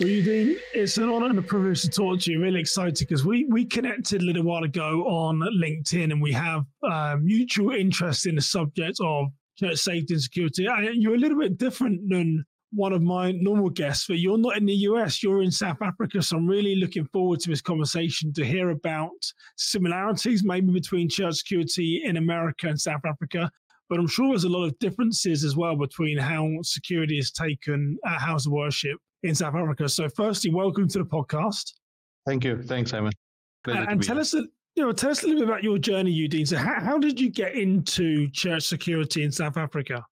Well, it's an honor and a privilege to talk to you. Really excited because we we connected a little while ago on LinkedIn, and we have uh, mutual interest in the subject of church safety and security. You're a little bit different than one of my normal guests, but you're not in the US, you're in South Africa. So I'm really looking forward to this conversation to hear about similarities maybe between church security in America and South Africa. But I'm sure there's a lot of differences as well between how security is taken at House of Worship in South Africa. So, firstly, welcome to the podcast. Thank you. Thanks, Simon. Pleasure and tell us, a, you know, tell us a little bit about your journey, Udeen. So, how, how did you get into church security in South Africa?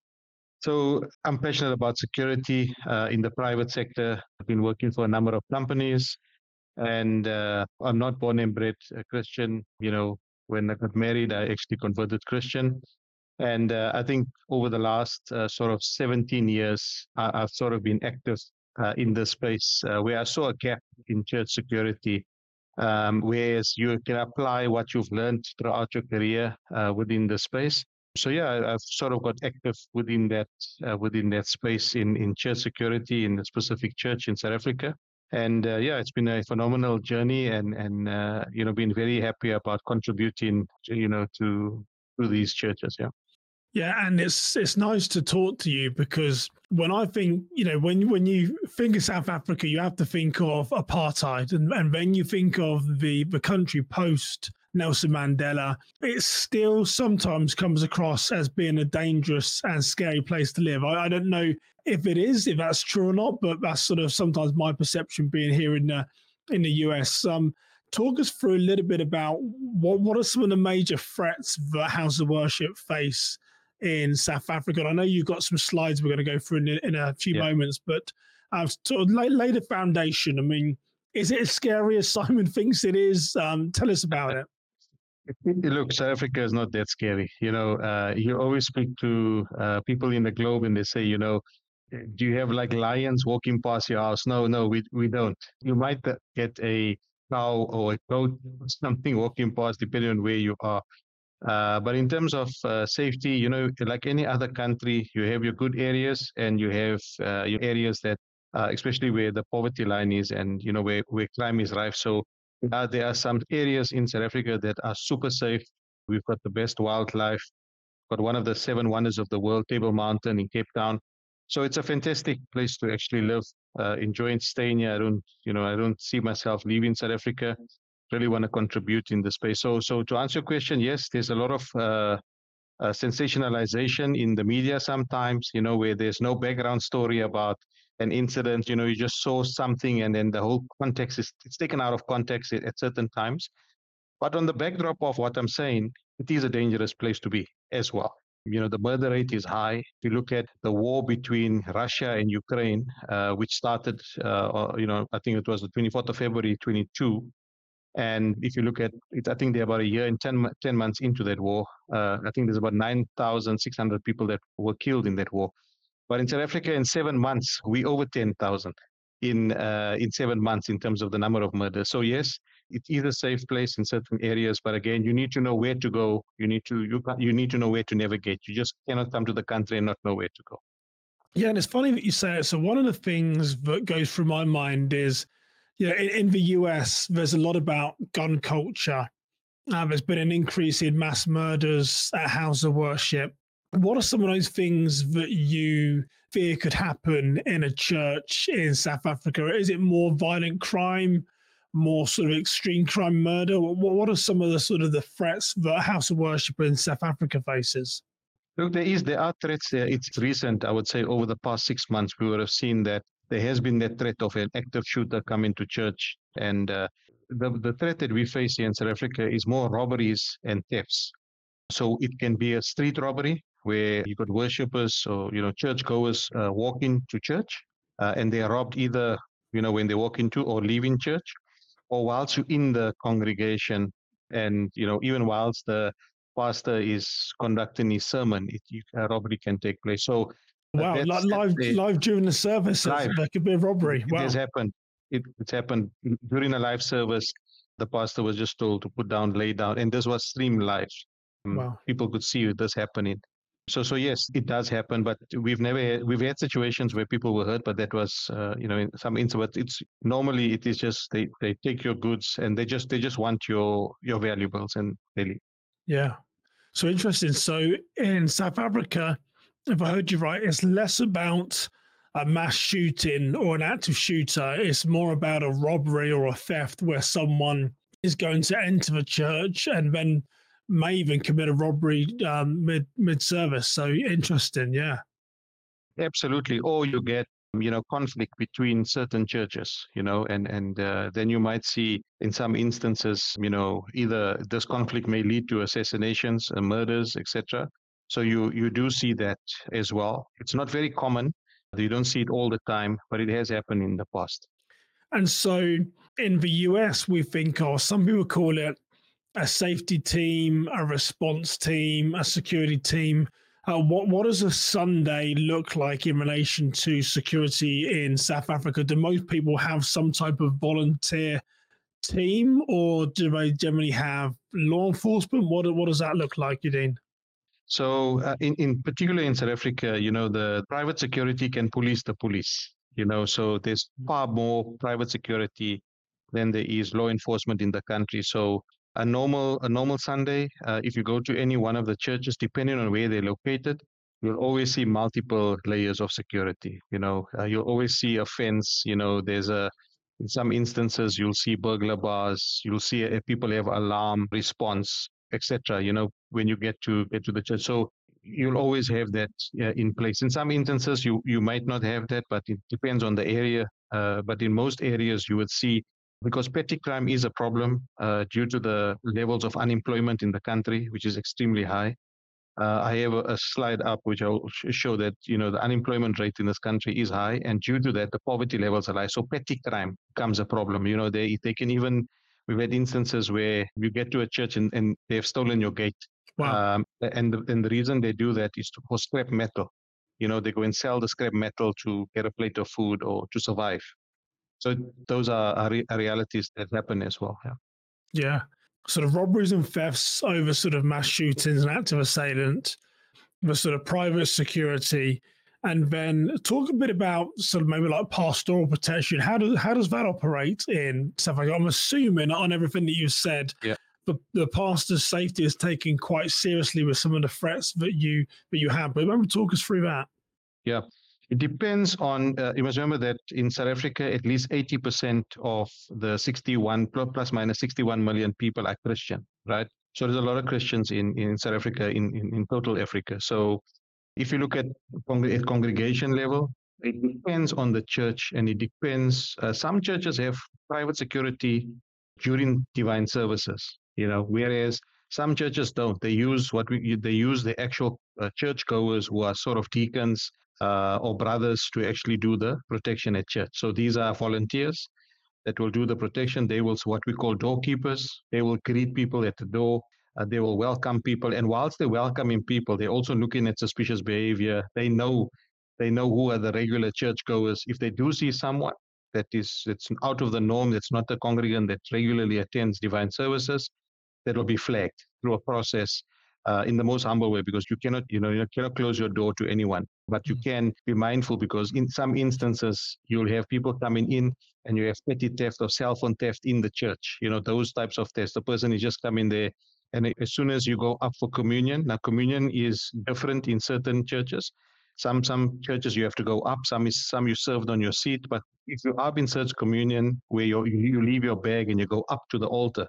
So, I'm passionate about security uh, in the private sector. I've been working for a number of companies, and uh, I'm not born and bred a Christian. You know, when I got married, I actually converted Christian. And uh, I think over the last uh, sort of 17 years, I- have sort of been active uh, in this space uh, where I saw a gap in church security. Um, whereas you can apply what you've learned throughout your career uh, within the space. So yeah, I've sort of got active within that uh, within that space in in church security in a specific church in South Africa. And yeah, it's been a phenomenal journey, and and you know, been very happy about contributing, you know, to to these churches. Yeah. Yeah, and it's it's nice to talk to you because when I think, you know, when when you think of South Africa, you have to think of apartheid, and and when you think of the the country post Nelson Mandela, it still sometimes comes across as being a dangerous and scary place to live. I, I don't know if it is, if that's true or not, but that's sort of sometimes my perception being here in the in the US. Um, talk us through a little bit about what what are some of the major threats that House of Worship face in South Africa. And I know you've got some slides we're going to go through in, in a few yeah. moments, but I've sort of laid, laid a foundation. I mean, is it as scary as Simon thinks it is? Um, tell us about it. Look, South Africa is not that scary. You know, uh, you always speak to uh, people in the globe and they say, you know, do you have like lions walking past your house? No, no, we, we don't. You might get a cow or a goat or something walking past, depending on where you are. Uh, but in terms of uh, safety, you know, like any other country, you have your good areas and you have uh, your areas that, uh, especially where the poverty line is and, you know, where, where crime is rife. So uh, there are some areas in South Africa that are super safe. We've got the best wildlife, got one of the seven wonders of the world, Table Mountain in Cape Town. So it's a fantastic place to actually live, enjoying staying here. I don't, you know, I don't see myself leaving South Africa really want to contribute in the space. So, so to answer your question, yes, there's a lot of uh, uh, sensationalization in the media sometimes, you know, where there's no background story about an incident. You know, you just saw something, and then the whole context is it's taken out of context at, at certain times. But on the backdrop of what I'm saying, it is a dangerous place to be as well. You know, the murder rate is high. If you look at the war between Russia and Ukraine, uh, which started, uh, you know, I think it was the 24th of February 22, and if you look at it, I think they're about a year and 10, 10 months into that war. Uh, I think there's about 9,600 people that were killed in that war. But in South Africa, in seven months, we over 10,000 in uh, in seven months in terms of the number of murders. So yes, it is a safe place in certain areas, but again, you need to know where to go. You need to you you need to know where to navigate. You just cannot come to the country and not know where to go. Yeah, and it's funny that you say it. So one of the things that goes through my mind is you know, in, in the US, there's a lot about gun culture. Uh, there's been an increase in mass murders at house of worship. What are some of those things that you fear could happen in a church in South Africa? Is it more violent crime, more sort of extreme crime, murder? What, what are some of the sort of the threats that house of worship in South Africa faces? Look, there is there are threats there. It's recent, I would say, over the past six months, we would have seen that there has been that threat of an active shooter coming to church. And uh, the, the threat that we face here in South Africa is more robberies and thefts. So it can be a street robbery where you got worshippers or you know churchgoers uh, walk into church uh, and they are robbed either you know when they walk into or leaving church, or whilst you're in the congregation and you know even whilst the pastor is conducting his sermon, it, a robbery can take place. So Wow, like live live during the service, that could be a robbery. Wow. It has happened. It, it's happened during a live service. The pastor was just told to put down, lay down, and this was streamed live. Um, wow. People could see this happening. So, so yes, it does happen, but we've never we've had situations where people were hurt, but that was uh, you know in some instances it's normally it is just they they take your goods and they just they just want your your valuables and they leave. Yeah, so interesting. So in South Africa, if I heard you right, it's less about a mass shooting or an active shooter. It's more about a robbery or a theft where someone is going to enter the church and then may even commit a robbery um, mid mid service. So interesting, yeah. Absolutely. Or you get you know conflict between certain churches you know and and uh, then you might see in some instances you know either this conflict may lead to assassinations uh, murders etc so you you do see that as well it's not very common you don't see it all the time but it has happened in the past and so in the US we think of some people call it a safety team, a response team, a security team. Uh, what what does a Sunday look like in relation to security in South Africa? Do most people have some type of volunteer team, or do they generally have law enforcement? What what does that look like, Udeen? So, uh, in in particular in South Africa, you know, the private security can police the police. You know, so there's far more private security than there is law enforcement in the country. So a normal a normal Sunday, uh, if you go to any one of the churches, depending on where they're located, you'll always see multiple layers of security. You know, uh, you'll always see a fence. You know, there's a in some instances you'll see burglar bars. You'll see uh, people have alarm response, etc. You know, when you get to get to the church, so you'll always have that uh, in place. In some instances, you you might not have that, but it depends on the area. Uh, but in most areas, you would see because petty crime is a problem uh, due to the levels of unemployment in the country, which is extremely high. Uh, I have a, a, slide up which I'll show that you know the unemployment rate in this country is high, and due to that, the poverty levels are high. So petty crime becomes a problem. You know, they they can even we've had instances where you get to a church and, and they've stolen your gate. Wow. Um, and the, and the reason they do that is to, for scrap metal. You know, they go and sell the scrap metal to get a plate of food or to survive. So those are, are, are realities that happen as well. Yeah. Yeah. Sort of robberies and thefts over sort of mass shootings and active assailant, the sort of private security, and then talk a bit about sort of maybe like pastoral protection. How does how does that operate in South Africa? I'm assuming on everything that you've said, yeah. the, the pastor's safety is taken quite seriously with some of the threats that you that you have. But remember, talk us through that. Yeah. It depends on, uh, you must remember that in South Africa, at least 80% of the 61 plus minus 61 million people are Christian, right? So there's a lot of Christians in, in South Africa, in, in, in total Africa. So if you look at, at congregation level, it depends on the church and it depends. Uh, some churches have private security during divine services, you know, whereas some churches don't. They use what we, they use the actual uh, churchgoers who are sort of deacons uh, or brothers to actually do the protection at church. So these are volunteers that will do the protection. They will, what we call doorkeepers. They will greet people at the door. Uh, they will welcome people, and whilst they're welcoming people, they're also looking at suspicious behavior. They know, they know who are the regular churchgoers. If they do see someone that is it's out of the norm, that's not a congregant that regularly attends divine services, that will be flagged through a process uh, in the most humble way because you cannot, you know, you cannot close your door to anyone, but you mm. can be mindful because in some instances you'll have people coming in and you have petty theft or cell phone theft in the church. You know, those types of thefts. The person is just coming there, and as soon as you go up for communion, now communion is different in certain churches. Some some churches you have to go up. Some is some you served on your seat. But if you are in church communion where you you leave your bag and you go up to the altar,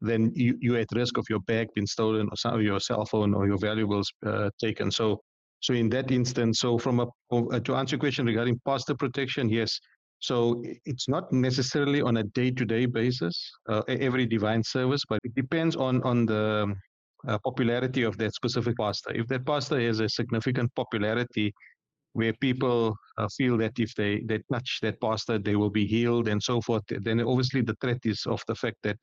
then you, you're at risk of your bag being stolen or some of your cell phone or your valuables uh, taken. So, so in that instance, so from a uh, to answer your question regarding pastor protection, yes. So it's not necessarily on a day-to-day basis, uh, every divine service, but it depends on on the uh, popularity of that specific pastor. If that pastor has a significant popularity, where people uh, feel that if they they touch that pastor, they will be healed and so forth, then obviously the threat is of the fact that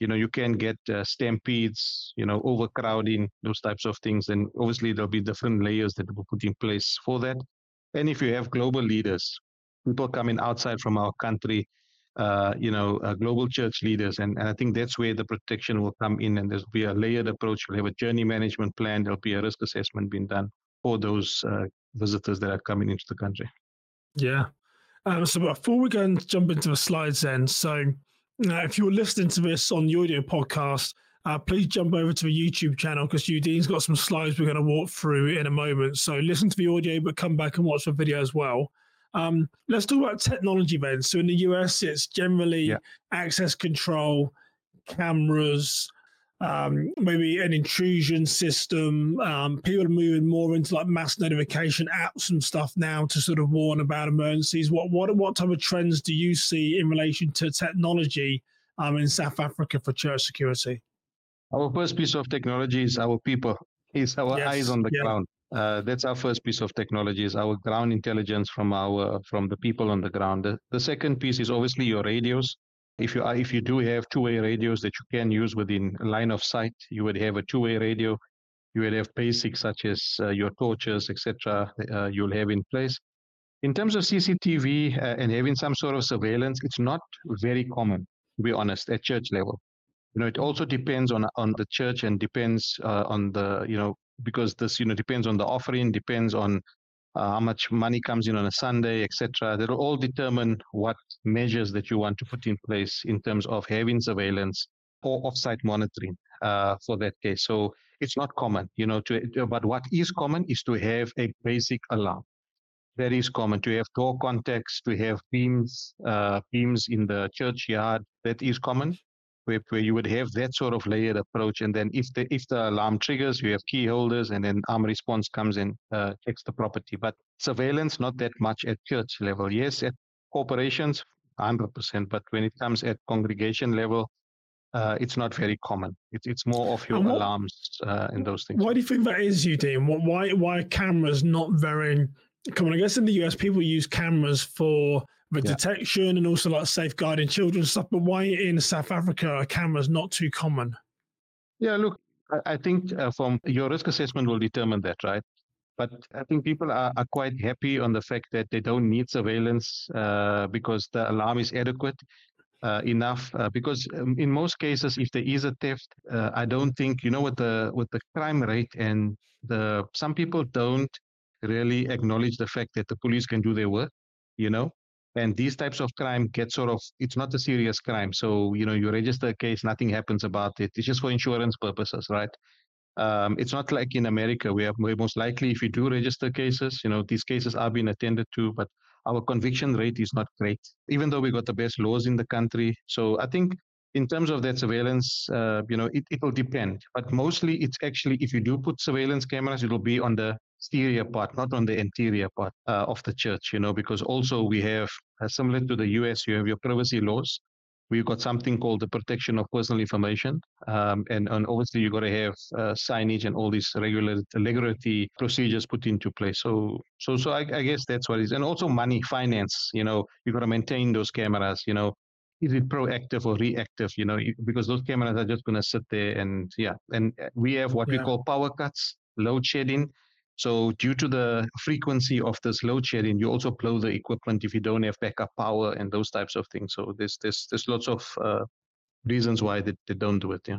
you know you can get uh, stampedes you know overcrowding those types of things and obviously there'll be different layers that will put in place for that and if you have global leaders people coming outside from our country uh, you know, uh, global church leaders. And, and I think that's where the protection will come in. And there'll be a layered approach. We'll have a journey management plan. There'll be a risk assessment being done for those uh, visitors that are coming into the country. Yeah. Um, so before we go and jump into the slides, then, so uh, if you're listening to this on the audio podcast, uh, please jump over to the YouTube channel because Udeen's got some slides we're going to walk through in a moment. So listen to the audio, but come back and watch the video as well. Um, let's talk about technology then. So in the US, it's generally yeah. access control, cameras, um, maybe an intrusion system. Um, people are moving more into like mass notification apps and stuff now to sort of warn about emergencies. What what what type of trends do you see in relation to technology um, in South Africa for church security? Our first piece of technology is our people. Is our yes. eyes on the yeah. ground. Uh, that's our first piece of technology is our ground intelligence from our from the people on the ground. The, the second piece is obviously your radios. If you are, if you do have two-way radios that you can use within line of sight, you would have a two-way radio. You would have basics such as uh, your torches, etc. Uh, you'll have in place. In terms of CCTV uh, and having some sort of surveillance, it's not very common, to be honest, at church level. You know, it also depends on on the church and depends uh, on the you know because this you know depends on the offering, depends on uh, how much money comes in on a Sunday, etc. That will all determine what measures that you want to put in place in terms of having surveillance or offsite monitoring uh, for that case. So it's not common, you know. To but what is common is to have a basic alarm. That is common to have door contacts, to have beams, uh, beams in the churchyard. That is common where, where you would have that sort of layered approach. And then if the if the alarm triggers, you have key holders, and then arm response comes in, uh, checks the property. But surveillance, not that much at church level. Yes, at corporations, 100%. But when it comes at congregation level, uh, it's not very common. It's it's more of your what, alarms uh, and those things. Why do you think that is, Udeen? Why why are cameras not very common? I guess in the US, people use cameras for the yeah. detection and also like safeguarding children stuff. But why in South Africa are cameras not too common? Yeah, look, I think uh, from your risk assessment will determine that, right? But I think people are, are quite happy on the fact that they don't need surveillance uh, because the alarm is adequate uh, enough. Uh, because um, in most cases, if there is a theft, uh, I don't think you know with the with the crime rate and the some people don't really acknowledge the fact that the police can do their work. You know, and these types of crime get sort of it's not a serious crime. So you know you register a case nothing happens about it. It's just for insurance purposes right? Um, it's not like in america we have most likely if you do register cases you know these cases are being attended to but our conviction rate is not great even though we got the best laws in the country. So i think in terms of that surveillance, uh, you know, it, it will depend. But mostly it's actually, if you do put surveillance cameras, it will be on the exterior part, not on the interior part uh, of the church, you know, because also we have, uh, similar to the US, you have your privacy laws. We've got something called the protection of personal information. Um, and, and obviously, you've got to have uh, signage and all these regular, regulatory procedures put into place. So, so, so I, I guess that's what it is. And also money, finance, you know, you've got to maintain those cameras, you know, is it proactive or reactive you know because those cameras are just going to sit there and yeah and uh, we have what yeah. we call power cuts load shedding so due to the frequency of this load shedding you also blow the equipment if you don't have backup power and those types of things so there's there's there's lots of uh, reasons why they, they don't do it yeah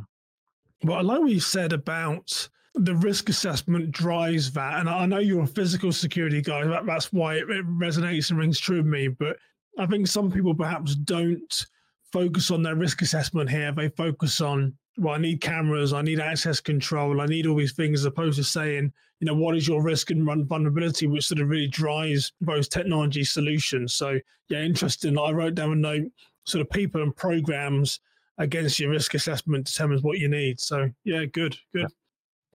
well I like what you said about the risk assessment drives that and i know you're a physical security guy that, that's why it, it resonates and rings true with me but I think some people perhaps don't focus on their risk assessment here. They focus on, well, I need cameras, I need access control, I need all these things, as opposed to saying, you know, what is your risk and vulnerability, which sort of really drives those technology solutions. So, yeah, interesting. I wrote down a note, sort of people and programs against your risk assessment determines what you need. So, yeah, good, good.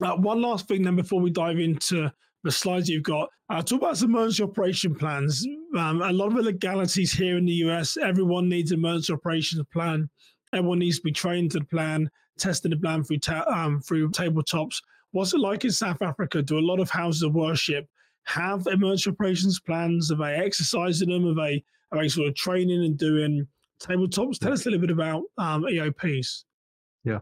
Yeah. Uh, one last thing then before we dive into the slides you've got. Uh, talk about some emergency operation plans. Um, a lot of the legalities here in the US, everyone needs an emergency operations plan. Everyone needs to be trained to the plan, testing the plan through ta- um, through tabletops. What's it like in South Africa? Do a lot of houses of worship have emergency operations plans? Are they exercising them? Are they are they sort of training and doing tabletops? Tell us a little bit about um, EOPs. Yeah.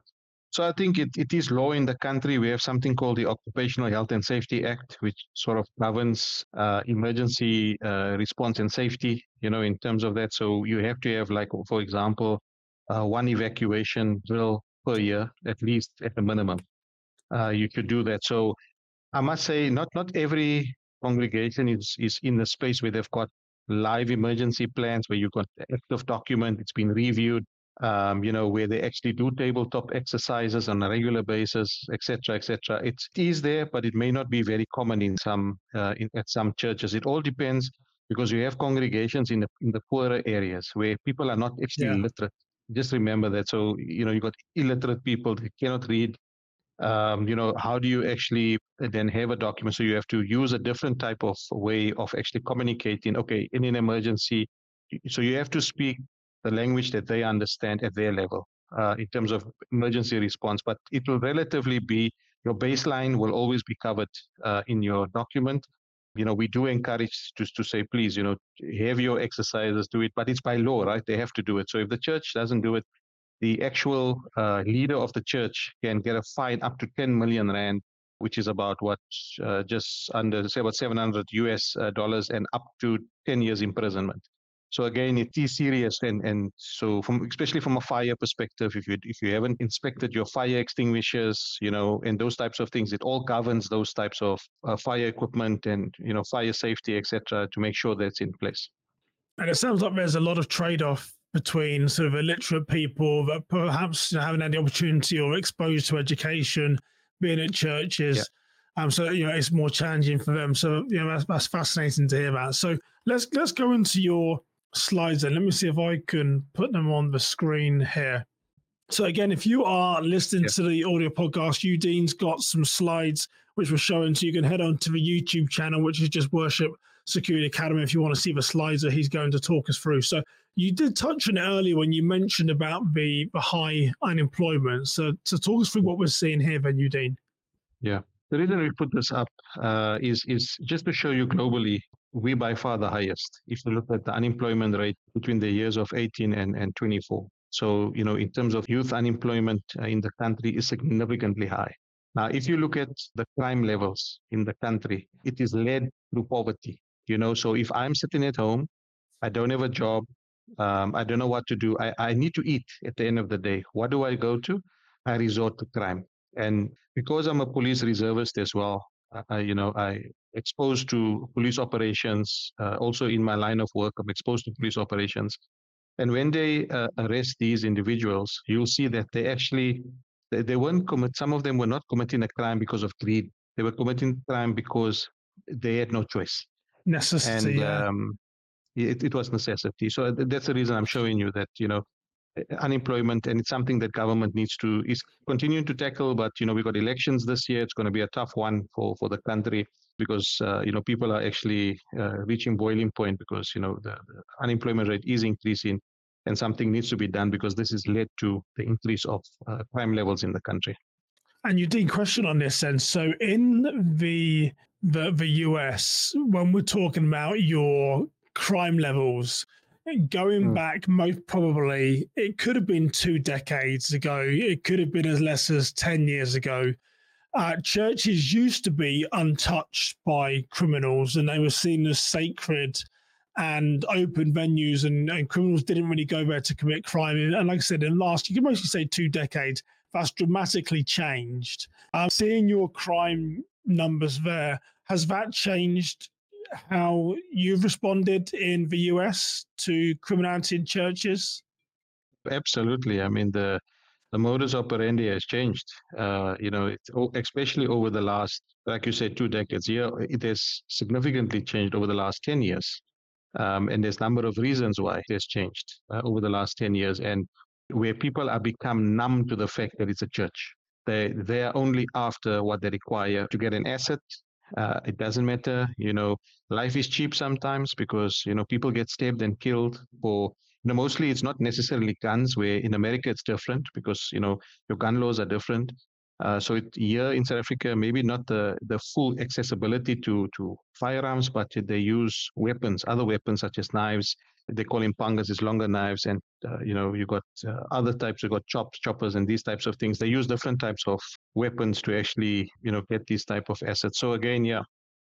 So I think it, it is law in the country. We have something called the Occupational Health and Safety Act, which sort of governs uh, emergency uh, response and safety, you know, in terms of that. So you have to have, like, for example, uh, one evacuation drill per year, at least at the minimum. Uh, you could do that. So I must say, not not every congregation is is in the space where they've got live emergency plans, where you've got active document, it's been reviewed, um, you know, where they actually do tabletop exercises on a regular basis, etc., etc. It is there, but it may not be very common in some uh, in, at some churches. It all depends because you have congregations in the in the poorer areas where people are not actually yeah. literate. Just remember that. So you know, you've got illiterate people that cannot read. Um, you know, how do you actually then have a document? So you have to use a different type of way of actually communicating. Okay, in an emergency, so you have to speak the language that they understand at their level uh, in terms of emergency response. But it will relatively be your baseline will always be covered uh, in your document. You know, we do encourage to, to say, please, you know, have your exercises, do it, but it's by law, right? They have to do it. So if the church doesn't do it, the actual uh, leader of the church can get a fine up to 10 million rand, which is about what uh, just under say about 700 US uh, dollars and up to 10 years imprisonment. So again, it is serious, and and so from especially from a fire perspective, if you if you haven't inspected your fire extinguishers, you know, and those types of things, it all governs those types of uh, fire equipment and you know fire safety, etc., to make sure that's in place. And it sounds like there's a lot of trade-off between sort of illiterate people that perhaps haven't had the opportunity or exposed to education, being at churches. Yeah. Um, so you know it's more challenging for them. So you know that's, that's fascinating to hear about. So let's let's go into your slides in. Let me see if I can put them on the screen here. So again, if you are listening yeah. to the audio podcast, Udeen's got some slides which we're showing. So you can head on to the YouTube channel, which is just Worship Security Academy, if you want to see the slides that he's going to talk us through. So you did touch on it earlier when you mentioned about the, the high unemployment. So to talk us through what we're seeing here, then Udeen. Yeah. The reason we put this up uh, is is just to show you globally we by far the highest. If you look at the unemployment rate between the years of 18 and, and 24. So, you know, in terms of youth unemployment uh, in the country is significantly high. Now, if you look at the crime levels in the country, it is led through poverty. You know, so if I'm sitting at home, I don't have a job, um, I don't know what to do. I, I need to eat at the end of the day. What do I go to? I resort to crime. And because I'm a police reservist as well, uh, you know, I exposed to police operations. Uh, also in my line of work, I'm exposed to police operations. And when they uh, arrest these individuals, you'll see that they actually they, they weren't commit. Some of them were not committing a crime because of greed. They were committing crime because they had no choice. Necessity. And yeah. um, it, it was necessity. So that's the reason I'm showing you that you know unemployment and it's something that government needs to is continuing to tackle but you know we've got elections this year it's going to be a tough one for for the country because uh, you know people are actually uh, reaching boiling point because you know the, the, unemployment rate is increasing and something needs to be done because this has led to the increase of uh, crime levels in the country and you did question on this sense so in the the the US when we're talking about your crime levels Going mm. back, most probably, it could have been two decades ago. It could have been as less as 10 years ago. Uh, churches used to be untouched by criminals and they were seen as sacred and open venues, and, and criminals didn't really go there to commit crime. And like I said, in the last, you can mostly say two decades, that's dramatically changed. Uh, seeing your crime numbers there, has that changed how you've responded in the US to criminality in churches? Absolutely. I mean, the the modus operandi has changed. Uh, you know, especially over the last, like you said, two decades. Yeah, it has significantly changed over the last ten years, um, and there's a number of reasons why it has changed uh, over the last ten years, and where people are become numb to the fact that it's a church. They they are only after what they require to get an asset uh, it doesn't matter. You know, life is cheap sometimes because, you know, people get stabbed and killed for, you know, mostly it's not necessarily guns where in America it's different because, you know, your gun laws are different. Uh, so it, here in South Africa, maybe not the, the full accessibility to, to firearms, but they use weapons, other weapons such as knives they call him pangas, is longer knives, and uh, you know you got uh, other types. You got chops, choppers, and these types of things. They use different types of weapons to actually you know get these type of assets. So again, yeah,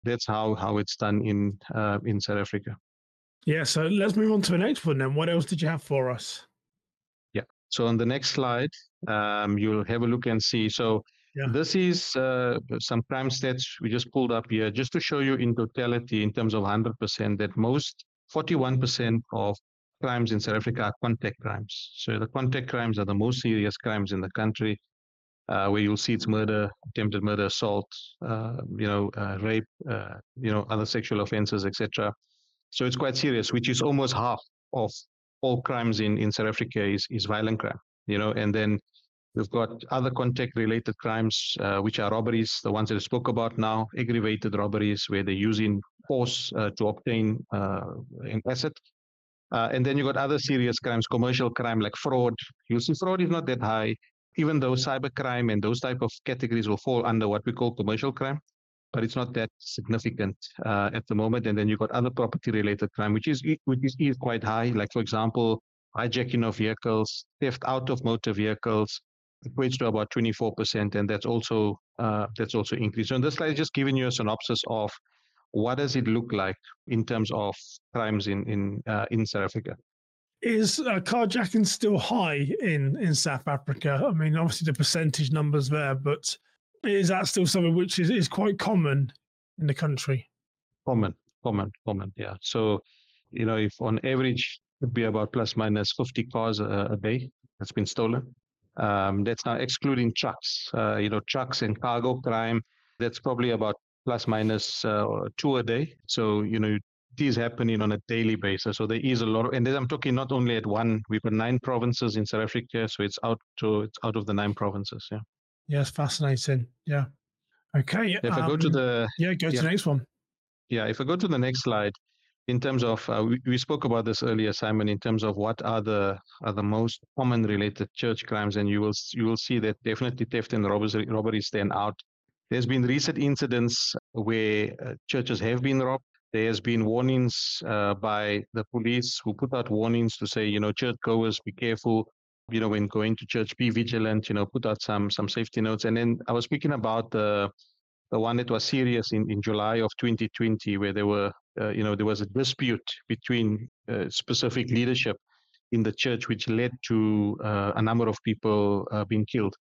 that's how how it's done in uh, in South Africa. Yeah. So let's move on to the next one then. What else did you have for us? Yeah. So on the next slide, um, you'll have a look and see. So. Yeah. This is uh, some crime stats we just pulled up here just to show you in totality in terms of 100% that most 41% of crimes in South Africa are contact crimes. So the contact crimes are the most serious crimes in the country, uh, where you'll see it's murder, attempted murder, assault, uh, you know, uh, rape, uh, you know, other sexual offences, etc. So it's quite serious, which is almost half of all crimes in, in South Africa is, is violent crime, you know, and then We've got other contact related crimes, uh, which are robberies, the ones that I spoke about now, aggravated robberies where they're using force uh, to obtain uh, an asset. Uh, and then you've got other serious crimes, commercial crime like fraud. You'll see fraud is not that high, even though cybercrime and those type of categories will fall under what we call commercial crime, but it's not that significant uh, at the moment. And then you've got other property related crime, which is which is, is quite high. Like for example, hijacking of vehicles, theft out of motor vehicles, equates to about 24%, and that's also uh, that's also increased. So in this slide, just giving you a synopsis of what does it look like in terms of crimes in in uh, in South Africa. Is uh, carjacking still high in in South Africa? I mean, obviously the percentage numbers there, but is that still something which is, is quite common in the country? Common, common, common. Yeah. So, you know, if on average it'd be about plus minus 50 cars a, a day that's been stolen. Um, that's now excluding trucks. Uh, you know, trucks and cargo crime. That's probably about plus minus uh, two a day. So you know, these happening on a daily basis. So there is a lot of, and I'm talking not only at one. We've got nine provinces in South Africa, so it's out to it's out of the nine provinces. Yeah. Yes, fascinating. Yeah. Okay. If um, I go to um, the yeah, go to yeah. the next one. Yeah, if I go to the next slide, in terms of uh, we, we spoke about this earlier simon in terms of what are the are the most common related church crimes and you will you will see that definitely theft and robbery, robbery stand out there's been recent incidents where uh, churches have been robbed there has been warnings uh, by the police who put out warnings to say you know church goers be careful you know when going to church be vigilant you know put out some some safety notes and then i was speaking about the the one that was serious in, in July of 2020, where there were, uh, you know, there was a dispute between uh, specific leadership in the church, which led to uh, a number of people uh, being killed.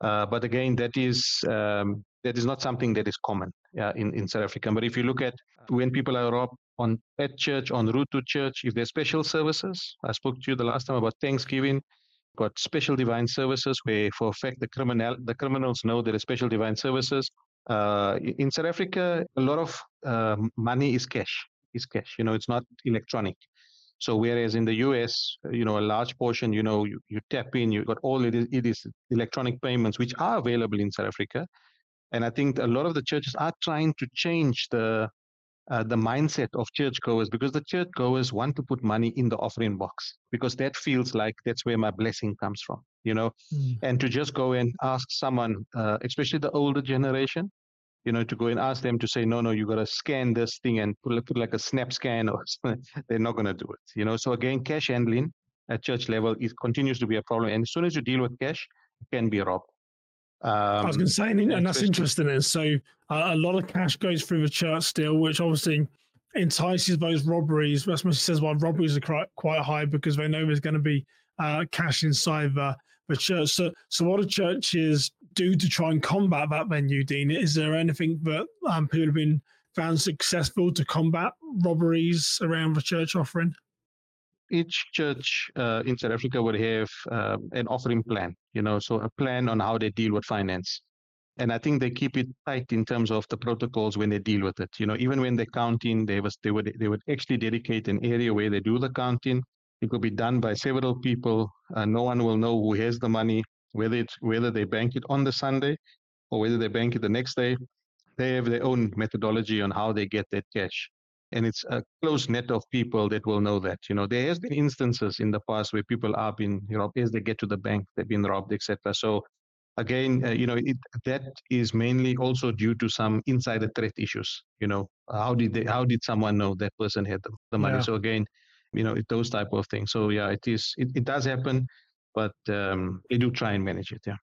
Uh, but again, that is um, that is not something that is common in in South Africa. But if you look at when people are robbed on at church, on route to church, if there's special services, I spoke to you the last time about Thanksgiving got special divine services where for a fact the criminal the criminals know there are special divine services uh, in South Africa, a lot of uh, money is cash. Is cash. You know, it's not electronic. So whereas in the US, you know, a large portion, you know, you, you tap in, you got all it is, it is electronic payments, which are available in South Africa. And I think a lot of the churches are trying to change the uh, the mindset of churchgoers because the churchgoers want to put money in the offering box because that feels like that's where my blessing comes from you know? Mm. and to just go and ask someone uh, especially the older generation you know to go and ask them to say no no you got to scan this thing and put, put like a snap scan or they're not going to do it you know? So again cash handling at church level it continues to be a problem and as soon as you deal with cash it can be robbed um, I was going to say, and that's interesting. Is so uh, a lot of cash goes through the church still, which obviously entices those robberies. That's what Westminster says, well, robberies are quite, quite high because they know there's going to be uh, cash inside the, the church. So, so what do churches do to try and combat that venue, Dean? Is there anything that um, people have been found successful to combat robberies around the church offering? each church uh, in South Africa would have uh, an offering plan, you know, so a plan on how they deal with finance. And I think they keep it tight in terms of the protocols when they deal with it. You know, even when they're counting, they was they would they would actually dedicate an area where they do the counting. It could be done by several people. Uh, no one will know who has the money, whether it's whether they bank it on the Sunday or whether they bank it the next day. They have their own methodology on how they get that cash and it's a close net of people that will know that. You know, there has been instances in the past where people are being you know, as they get to the bank, they've been robbed, etc. So again, uh, you know, it, that is mainly also due to some insider threat issues. You know, how did they, how did someone know that person had the, the money? Yeah. So again, you know, those type of things. So yeah, it is, it, it does happen, but um, they do try and manage it. Yeah.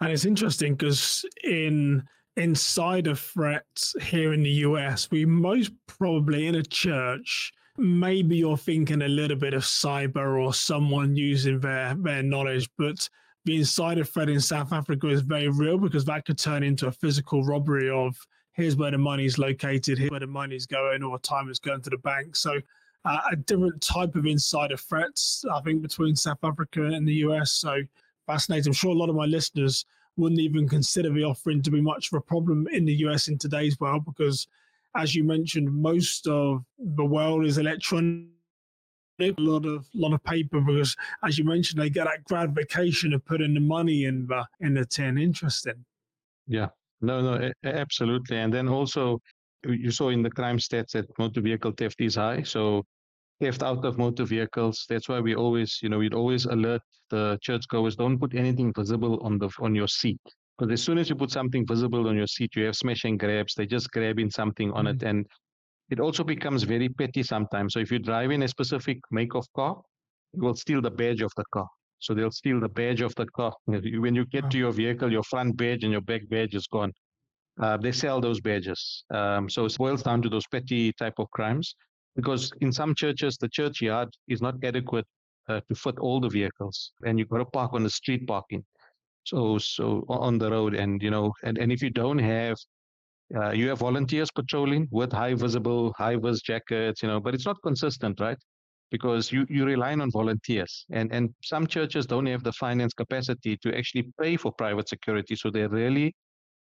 And it's interesting because in insider threats here in the US, we most probably in a church, maybe you're thinking a little bit of cyber or someone using their their knowledge, but the insider threat in South Africa is very real because that could turn into a physical robbery of here's where the money's located, here's where the money's going, or time is going to the bank. So uh, a different type of insider threats, I think, between South Africa and the US. So fascinating. I'm sure a lot of my listeners wouldn't even consider the offering to be much of a problem in the US in today's world because, as you mentioned, most of the world is electronic. A lot of lot of paper because, as you mentioned, they get that gratification of putting the money in the in the tin. Interesting. Yeah, no, no, absolutely. And then also, you saw in the crime stats that motor vehicle theft is high. So theft out of motor vehicles. That's why we always, you know, we'd always alert the churchgoers: don't put anything visible on the on your seat. Because as soon as you put something visible on your seat, you have smash and grabs. They're just grabbing something on mm-hmm. it, and it also becomes very petty sometimes. So if you drive in a specific make of car, you will steal the badge of the car. So they'll steal the badge of the car. When you get to your vehicle, your front badge and your back badge is gone. Uh, they sell those badges. Um, so it boils down to those petty type of crimes because in some churches, the churchyard is not adequate uh, to fit all the vehicles, and you've got to park on the street parking. So, so on the road, and you know, and, and if you don't have, uh, you have volunteers patrolling with high visible, high vis jackets, you know, but it's not consistent, right? Because you you rely on volunteers, and and some churches don't have the finance capacity to actually pay for private security, so they're really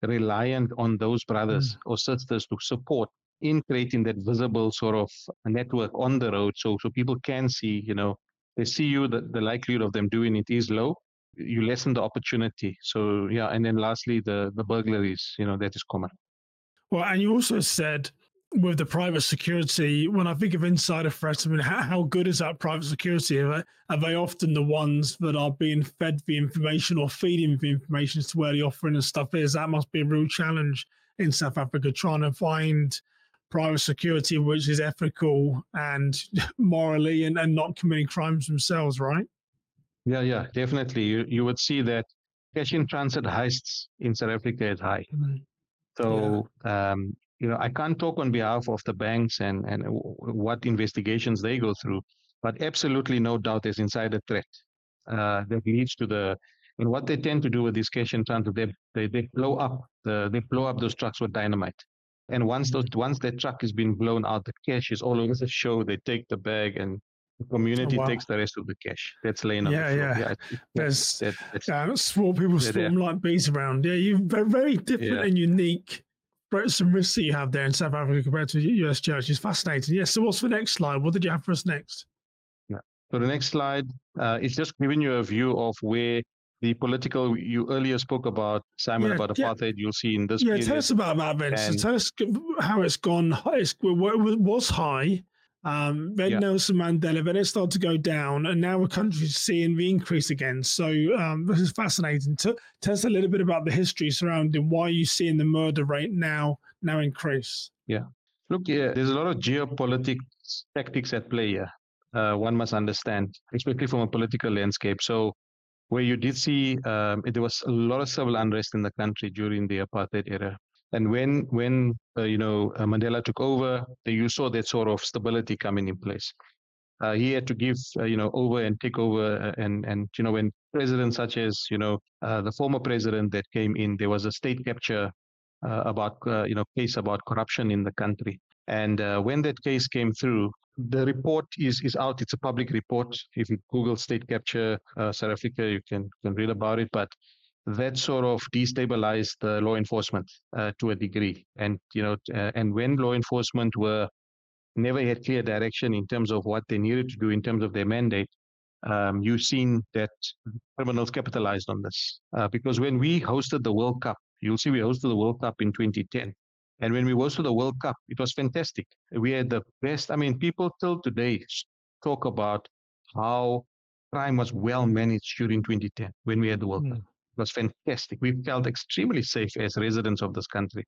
reliant on those brothers mm. or sisters to support in creating that visible sort of network on the road so so people can see you know they see you the, the likelihood of them doing it is low you lessen the opportunity. So yeah and then lastly the the burglaries you know that is common. Well and you also said with the private security when i think of insider threats i mean how, how good is that private security? Are they, are they often the ones that are being fed the information or feeding the information as to where the offering and stuff is? That must be a real challenge in south africa trying to find private security, which is ethical and morally and, and not committing crimes themselves, right? Yeah, yeah, definitely. You you would see that cash in transit heists in South Africa is high. Mm-hmm. So yeah. um, you know, I can't talk on behalf of the banks and and what investigations they go through, but absolutely no doubt there's insider threat uh, that leads to the. And what they tend to do with these cash in transit, they they, they blow up the they blow up those trucks with dynamite. And once those once that truck has been blown out, the cash is all over the show. They take the bag and the community oh, wow. takes the rest of the cash. That's laying on yeah, the floor. Yeah, yeah. There's that, that's, yeah, small people storm like bees around. Yeah, you're very different yeah. and unique. Some risks that you have there in South Africa compared to US church is fascinating. Yes. So what's the next slide? What did you have for us next? Yeah. So the next slide uh, is just giving you a view of where the political you earlier spoke about Simon yeah, about apartheid. Yeah. You'll see in this. Yeah, period. tell us about that, Vince. And, tell us how it's gone. It's, it was high. Um, then yeah. Nelson Mandela, then it started to go down, and now the country's seeing the increase again. So um, this is fascinating. T- tell us a little bit about the history surrounding why you're seeing the murder rate now now increase. Yeah, look, yeah, there's a lot of geopolitics tactics at play here. Uh, one must understand, especially from a political landscape. So where you did see um, there was a lot of civil unrest in the country during the apartheid era. And when when uh, you know uh, Mandela took over, you saw that sort of stability coming in place. Uh, he had to give uh, you know over and take over, uh, and and you know when presidents such as you know uh, the former president that came in, there was a state capture about you know case about corruption in the country. And when that case came through, the report is is out. It's a public report. If you Google state capture uh, South Africa, you can can read about it. But that sort of destabilized the law enforcement uh, to a degree. And you know, uh, and when law enforcement were never had clear direction in terms of what they needed to do in terms of their mandate, um, you've seen that criminals capitalized on this. Uh, because when we hosted the World Cup, you'll see we hosted the World Cup in 2010. And when we went to the World Cup, it was fantastic. We had the best. I mean, people till today talk about how crime was well managed during 2010 when we had the World mm. Cup. It was fantastic. We felt extremely safe as residents of this country.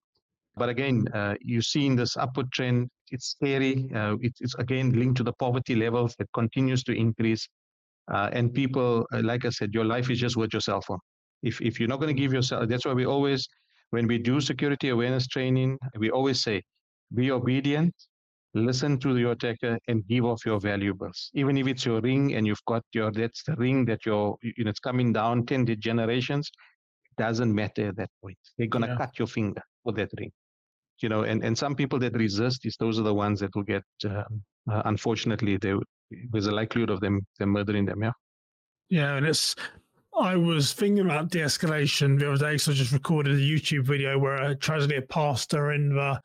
But again, uh, you've seen this upward trend. it's scary. Uh, it, it's again linked to the poverty levels that continues to increase. Uh, and people, uh, like I said, your life is just worth your cell phone. If if you're not going to give yourself, that's why we always, when we do security awareness training, we always say, be obedient, listen to your attacker, and give off your valuables. Even if it's your ring and you've got your that's the ring that your you know it's coming down ten generations, doesn't matter at that point. They're gonna yeah. cut your finger for that ring. You know, and, and some people that resist is those are the ones that will get. Um, uh, unfortunately, they, there's a likelihood of them them murdering them. Yeah. Yeah, and it's I was thinking about de-escalation the other day, so I just recorded a YouTube video where a tragedy a pastor in the,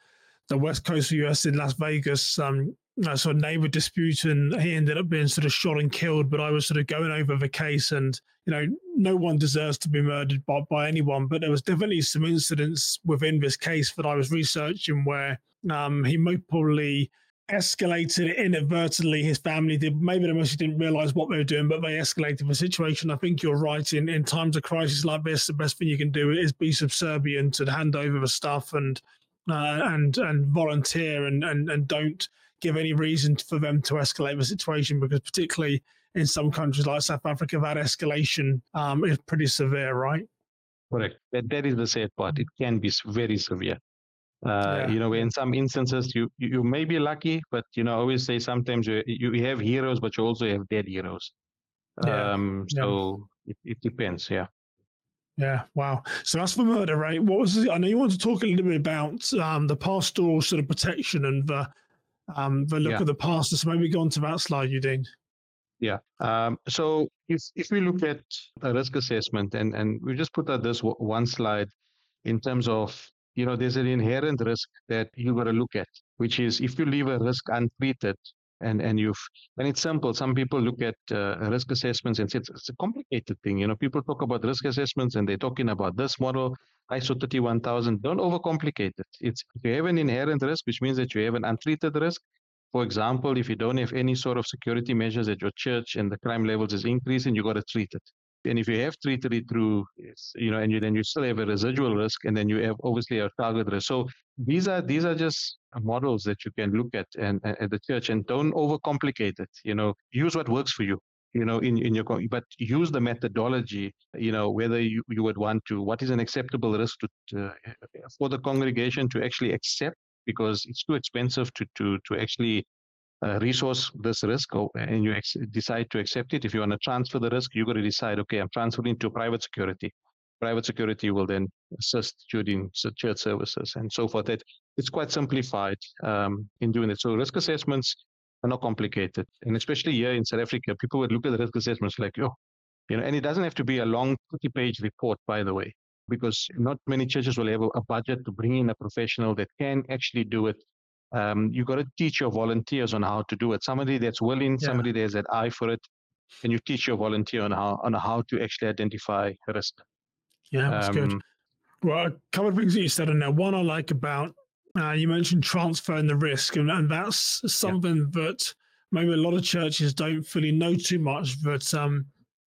the west coast of the US in Las Vegas, um, sort of neighbor dispute, and he ended up being sort of shot and killed. But I was sort of going over the case, and you know, no one deserves to be murdered by, by anyone, but there was definitely some incidents within this case that I was researching where um, he most probably escalated inadvertently. His family did maybe they mostly didn't realize what they were doing, but they escalated the situation. I think you're right. In in times of crisis like this, the best thing you can do is be subservient and hand over the stuff and uh, and and volunteer and and and don't give any reason for them to escalate the situation because particularly in some countries like South Africa, that escalation um, is pretty severe, right? Correct. That that is the sad part. It can be very severe. Uh, yeah. You know, in some instances, you you may be lucky, but you know, I always say sometimes you you have heroes, but you also have dead heroes. Yeah. Um, so yeah. it, it depends. Yeah. Yeah, wow. So that's for murder, right? What was it? I know you want to talk a little bit about um, the pastoral sort of protection and the um, the look yeah. of the pastor. So maybe go on to that slide, Udeen. Yeah. Um, so if if we look at the risk assessment, and and we just put out this one slide in terms of you know, there's an inherent risk that you got to look at, which is if you leave a risk untreated and and you've and it's simple. Some people look at uh, risk assessments and say it's, it's, a complicated thing. You know, people talk about risk assessments and they're talking about this model, ISO 31000. Don't overcomplicate it. It's if you have an inherent risk, which means that you have an untreated risk. For example, if you don't have any sort of security measures at your church and the crime levels is increasing, you got to treat it. And if you have treated it through, you know, and you, then you still have a residual risk, and then you have obviously a target risk. So these are these are just models that you can look at and at the church, and don't overcomplicate it. You know, use what works for you. You know, in in your but use the methodology. You know, whether you, you would want to, what is an acceptable risk to, to for the congregation to actually accept because it's too expensive to to to actually uh, resource this risk or, and you ex- decide to accept it. If you want to transfer the risk, you got to decide, okay, I'm transferring to private security. Private security will then assist during church services and so forth. That it's quite simplified um, in doing it. So risk assessments are not complicated, and especially here in South Africa, people would look at the risk assessments like, oh, you know, and it doesn't have to be a long 30-page report, by the way, because not many churches will have a budget to bring in a professional that can actually do it um, you got to teach your volunteers on how to do it. Somebody that's willing, yeah. somebody that's an eye for it, and you teach your volunteer on how on how to actually identify risk. Yeah, that's um, good. Well, a couple of things that you said in there. One I like about uh, you mentioned transferring the risk, and, and that's something yeah. that maybe a lot of churches don't fully know too much. But um,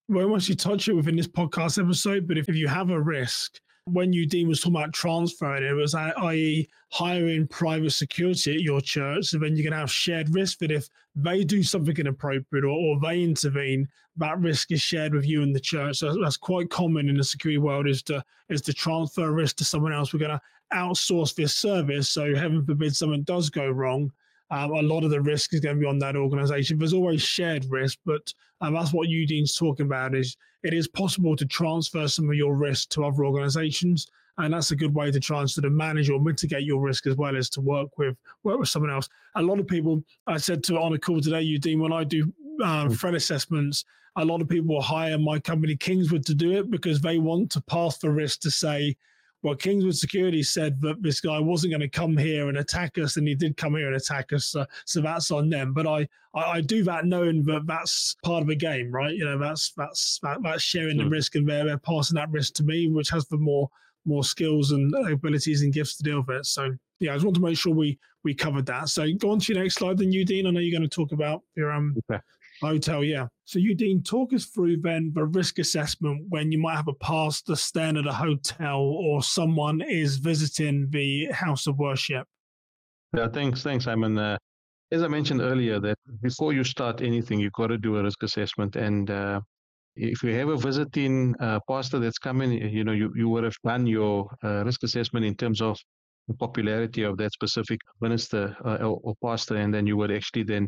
we won't actually touch it within this podcast episode. But if, if you have a risk, when Udeen was talking about transferring, it was i.e. hiring private security at your church, so then you can have shared risk that if they do something inappropriate or, or they intervene, that risk is shared with you and the church. So that's quite common in the security world is to is to transfer risk to someone else. We're going to outsource this service, so heaven forbid something does go wrong. Um, a lot of the risk is going to be on that organization. There's always shared risk, but um, that's what Udeen's talking about is it is possible to transfer some of your risk to other organizations. And that's a good way to try and sort of manage or mitigate your risk as well as to work with work with someone else. A lot of people, I said to on a call today, Eugene, when I do uh, threat assessments, a lot of people will hire my company Kingswood to do it because they want to pass the risk to say, well, Kingswood Security said that this guy wasn't going to come here and attack us, and he did come here and attack us. So, so that's on them. But I, I, I, do that knowing that that's part of the game, right? You know, that's that's that, that's sharing the hmm. risk, and they're, they're passing that risk to me, which has the more more skills and abilities and gifts to deal with it. So yeah, I just want to make sure we we covered that. So go on to your next slide, then Udeen. I know you're going to talk about your um okay. Hotel, yeah. So Udeen, talk us through then the risk assessment when you might have a pastor staying at a hotel or someone is visiting the house of worship. Yeah, thanks, thanks, Simon. Uh, as I mentioned earlier, that before you start anything, you've got to do a risk assessment. And uh, if you have a visiting uh, pastor that's coming, you know, you, you would have done your uh, risk assessment in terms of the popularity of that specific minister uh, or, or, pastor, and then you would actually then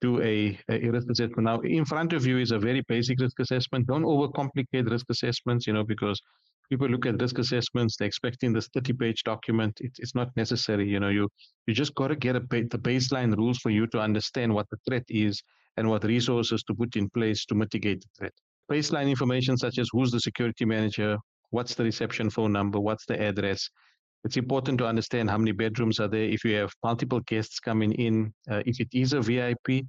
do a, a risk assessment. Now, in front of you is a very basic risk assessment. Don't overcomplicate risk assessments, you know, because people look at risk assessments, they're expecting this 30 page document. It, it's not necessary. You know, you, you just got to get a, the baseline rules for you to understand what the threat is and what resources to put in place to mitigate the threat. Baseline information such as who's the security manager, what's the reception phone number, what's the address. It's important to understand how many bedrooms are there. If you have multiple guests coming in, uh, if it is a VIP,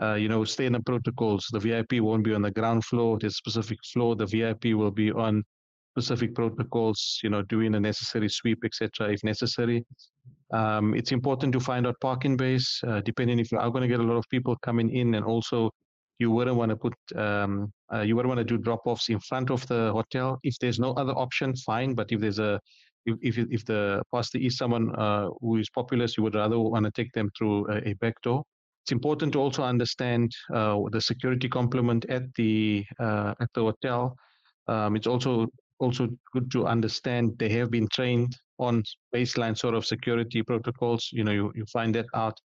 uh, you know, stay in the protocols. The VIP won't be on the ground floor. There's specific floor. The VIP will be on specific protocols, you know, doing a necessary sweep, etc., if necessary. Um, it's important to find out parking base, uh, depending if you are going to get a lot of people coming in, and also you wouldn't want to put, um, uh, you wouldn't want to do drop-offs in front of the hotel. If there's no other option, fine. But if there's a, if if, if the pastor is someone uh, who is populous, you would rather want to take them through a, a back door. It's important to also understand uh, the security complement at the uh, at the hotel. Um, it's also also good to understand they have been trained on baseline sort of security protocols. You know, you, you find that out.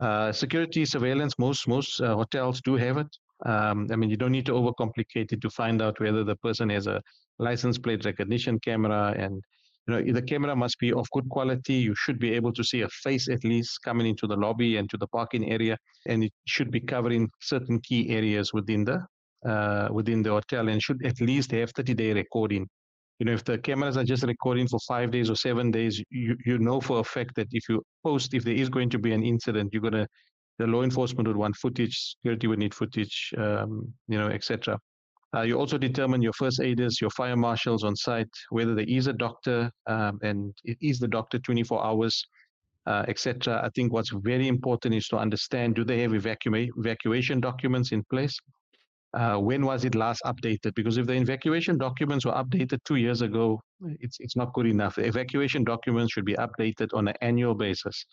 Uh, security surveillance, most most uh, hotels do have it. Um, I mean, you don't need to overcomplicate it to find out whether the person has a license plate recognition camera, and you know the camera must be of good quality. You should be able to see a face at least coming into the lobby and to the parking area, and it should be covering certain key areas within the uh, within the hotel and should at least have 30 day recording. You know, if the cameras are just recording for five days or seven days, you, you know for a fact that if you post, if there is going to be an incident, you're going to, the law enforcement would want footage, security would need footage, um, you know, etc. Uh, you also determine your first aiders, your fire marshals on site, whether there is a doctor um, and is the doctor 24 hours, uh, etc. I think what's very important is to understand do they have evacua- evacuation documents in place? uh, when was it last updated? Because if the evacuation documents were updated two years ago, it's it's not good enough. Evacuation documents should be updated on an annual basis,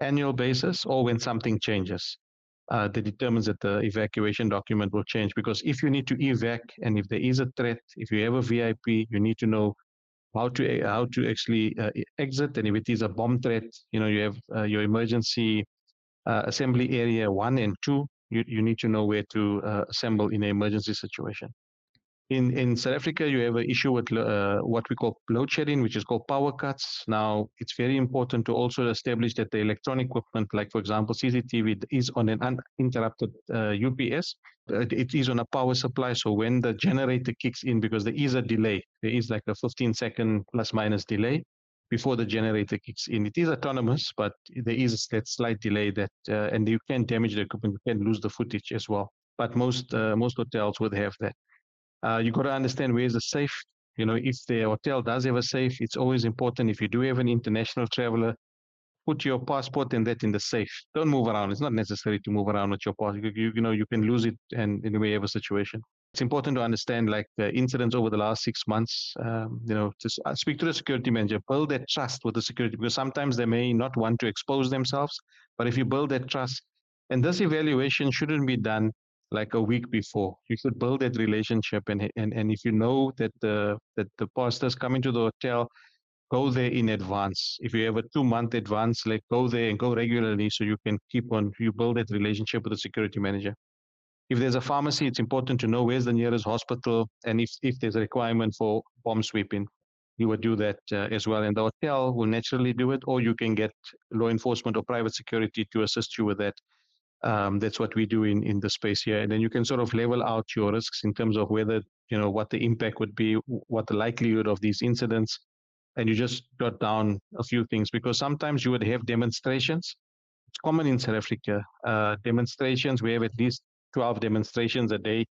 annual basis, or when something changes. Uh, that determines that the evacuation document will change. Because if you need to evac, and if there is a threat, if you have a VIP, you need to know how to how to actually uh, exit. And if it is a bomb threat, you know you have uh, your emergency uh, assembly area one and two you, you need to know where to uh, assemble in an emergency situation. In, in South Africa, you have an issue with uh, what we call load shedding, which is called power cuts. Now, it's very important to also establish that the electronic equipment, like for example CCTV, is on an uninterrupted uh, UPS. It is on a power supply, so when the generator kicks in, because there is a delay, there is like a 15 second plus minus delay before the generator kicks in. It is autonomous, but there is that slight delay that, uh, and you can damage the equipment, you can lose the footage as well. But most uh, most hotels would have that. Uh, you got to understand where is the safe. You know, if the hotel does have a safe, it's always important. If you do have an international traveler, put your passport and that in the safe. Don't move around. It's not necessary to move around with your passport. You, you, know, you can lose it and in a situation it's important to understand like the incidents over the last six months um, you know to uh, speak to the security manager build that trust with the security because sometimes they may not want to expose themselves but if you build that trust and this evaluation shouldn't be done like a week before you should build that relationship and and, and if you know that the that the pastors coming to the hotel go there in advance if you have a two month advance like go there and go regularly so you can keep on you build that relationship with the security manager if there's a pharmacy, it's important to know where's the nearest hospital and if, if there's a requirement for bomb sweeping, you would do that uh, as well. And the hotel will naturally do it, or you can get law enforcement or private security to assist you with that. Um, that's what we do in, in the space here. And then you can sort of level out your risks in terms of whether, you know, what the impact would be, what the likelihood of these incidents. And you just jot down a few things because sometimes you would have demonstrations. It's common in South Africa. Uh, demonstrations, we have at least 12 demonstrations a day.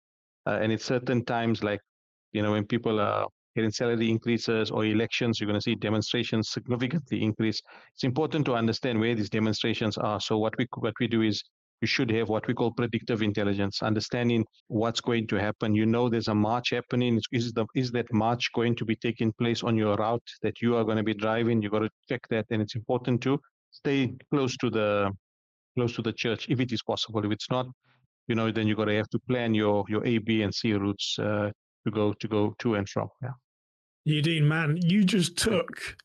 Uh, and at certain times, like, you know, when people are getting salary increases or elections, you're going to see demonstrations significantly increase. It's important to understand where these demonstrations are. So what we what we do is you should have what we call predictive intelligence, understanding what's going to happen. You know there's a march happening. Is the is that march going to be taking place on your route that you are going to be driving? You've got to check that, and it's important to stay close to the close to the church if it is possible. If it's not, you know, then you're gonna have to plan your your A, B, and C routes uh, to go to go to and from. Yeah. Udeen, man, you just took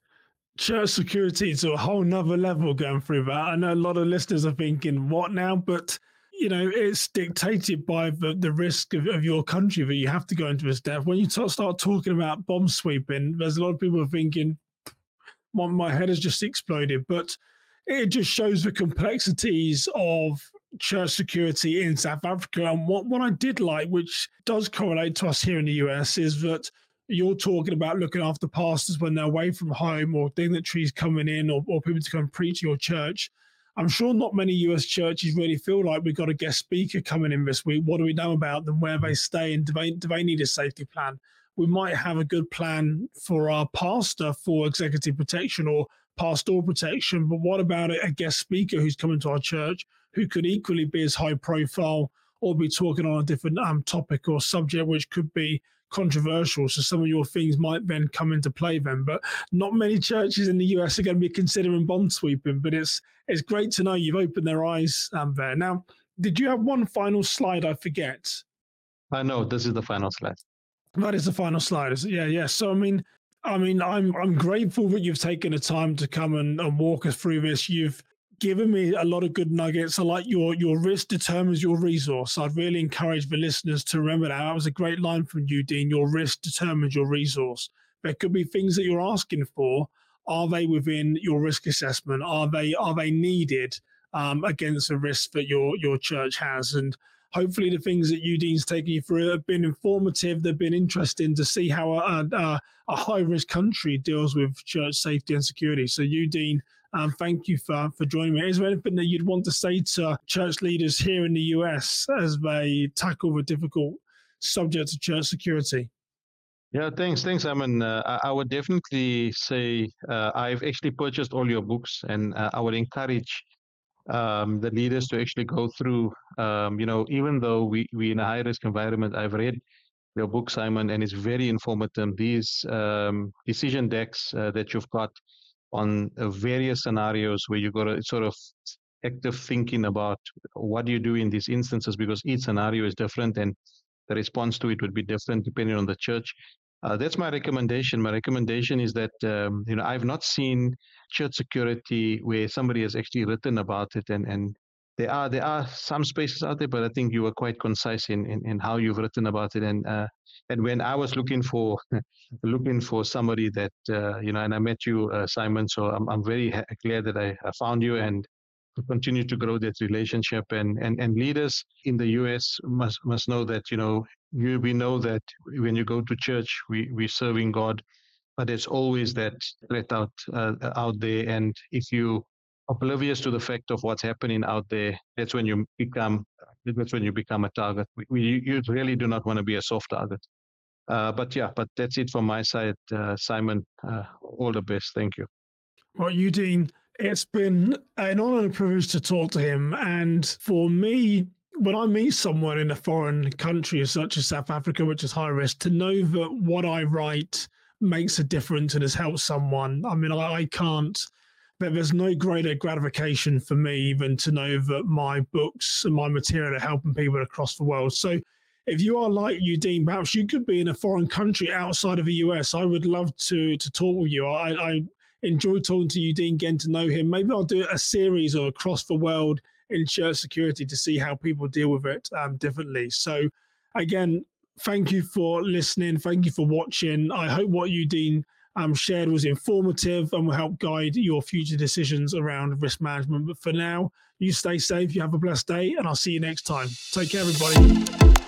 church security to a whole nother level going through that. I know a lot of listeners are thinking, what now? But you know, it's dictated by the, the risk of, of your country that you have to go into this depth. When you t- start talking about bomb sweeping, there's a lot of people thinking, my, my head has just exploded. But it just shows the complexities of church security in South Africa. And what, what I did like, which does correlate to us here in the US, is that you're talking about looking after pastors when they're away from home or dignitaries coming in or, or people to come preach your church. I'm sure not many US churches really feel like we've got a guest speaker coming in this week. What do we know about them? Where they stay? And do they, do they need a safety plan? We might have a good plan for our pastor for executive protection or pastoral protection, but what about a guest speaker who's coming to our church who could equally be as high profile or be talking on a different um, topic or subject, which could be controversial. So some of your things might then come into play then. But not many churches in the US are going to be considering bomb sweeping. But it's it's great to know you've opened their eyes um, there. Now, did you have one final slide? I forget. I uh, know this is the final slide. That is the final slide. Yeah, yeah. So I mean, I mean, I'm I'm grateful that you've taken the time to come and, and walk us through this. You've given me a lot of good nuggets. I like your your risk determines your resource. I'd really encourage the listeners to remember that. That was a great line from Udeen. Your risk determines your resource. There could be things that you're asking for. Are they within your risk assessment? Are they are they needed um, against the risk that your your church has? And hopefully, the things that Udeen's taken you through have been informative. They've been interesting to see how a, a, a high risk country deals with church safety and security. So, Udeen, um, thank you for, for joining me. Is there anything that you'd want to say to church leaders here in the US as they tackle the difficult subject of church security? Yeah, thanks, thanks, Simon. Uh, I, I, would definitely say uh, I've actually purchased all your books, and uh, I would encourage um, the leaders to actually go through. Um, you know, even though we we in a high risk environment, I've read your book, Simon, and it's very informative. These um, decision decks uh, that you've got on uh, various scenarios where you've got to sort of active thinking about what do you do in these instances because each scenario is different and the response to it would be different depending on the church. Uh, that's my recommendation. My recommendation is that um, you know I've not seen church security where somebody has actually written about it, and and there are there are some spaces out there, but I think you were quite concise in in, in how you've written about it, and uh, and when I was looking for looking for somebody that uh, you know, and I met you, uh, Simon. So I'm I'm very ha- glad that I, I found you and continue to grow that relationship. And and and leaders in the U.S. must must know that you know you we know that when you go to church, we we serving God, but there's always that threat out uh, out there. And if you oblivious to the fact of what's happening out there, that's when you become that's when you become a target. We, we, you really do not want to be a soft target. Uh, but yeah, but that's it from my side, uh, Simon. Uh, all the best. Thank you. Well, Udeen, it's been an honor and privilege to talk to him. And for me, when I meet someone in a foreign country such as South Africa, which is high risk, to know that what I write makes a difference and has helped someone. I mean, I, I can't. There's no greater gratification for me than to know that my books and my material are helping people across the world. So if you are like Udeen, perhaps you could be in a foreign country outside of the US. I would love to to talk with you. I, I enjoy talking to Udeen, getting to know him. Maybe I'll do a series or across the world in church security to see how people deal with it um, differently. So, again, thank you for listening. Thank you for watching. I hope what Udeen um, shared was informative and will help guide your future decisions around risk management. But for now, you stay safe, you have a blessed day, and I'll see you next time. Take care, everybody.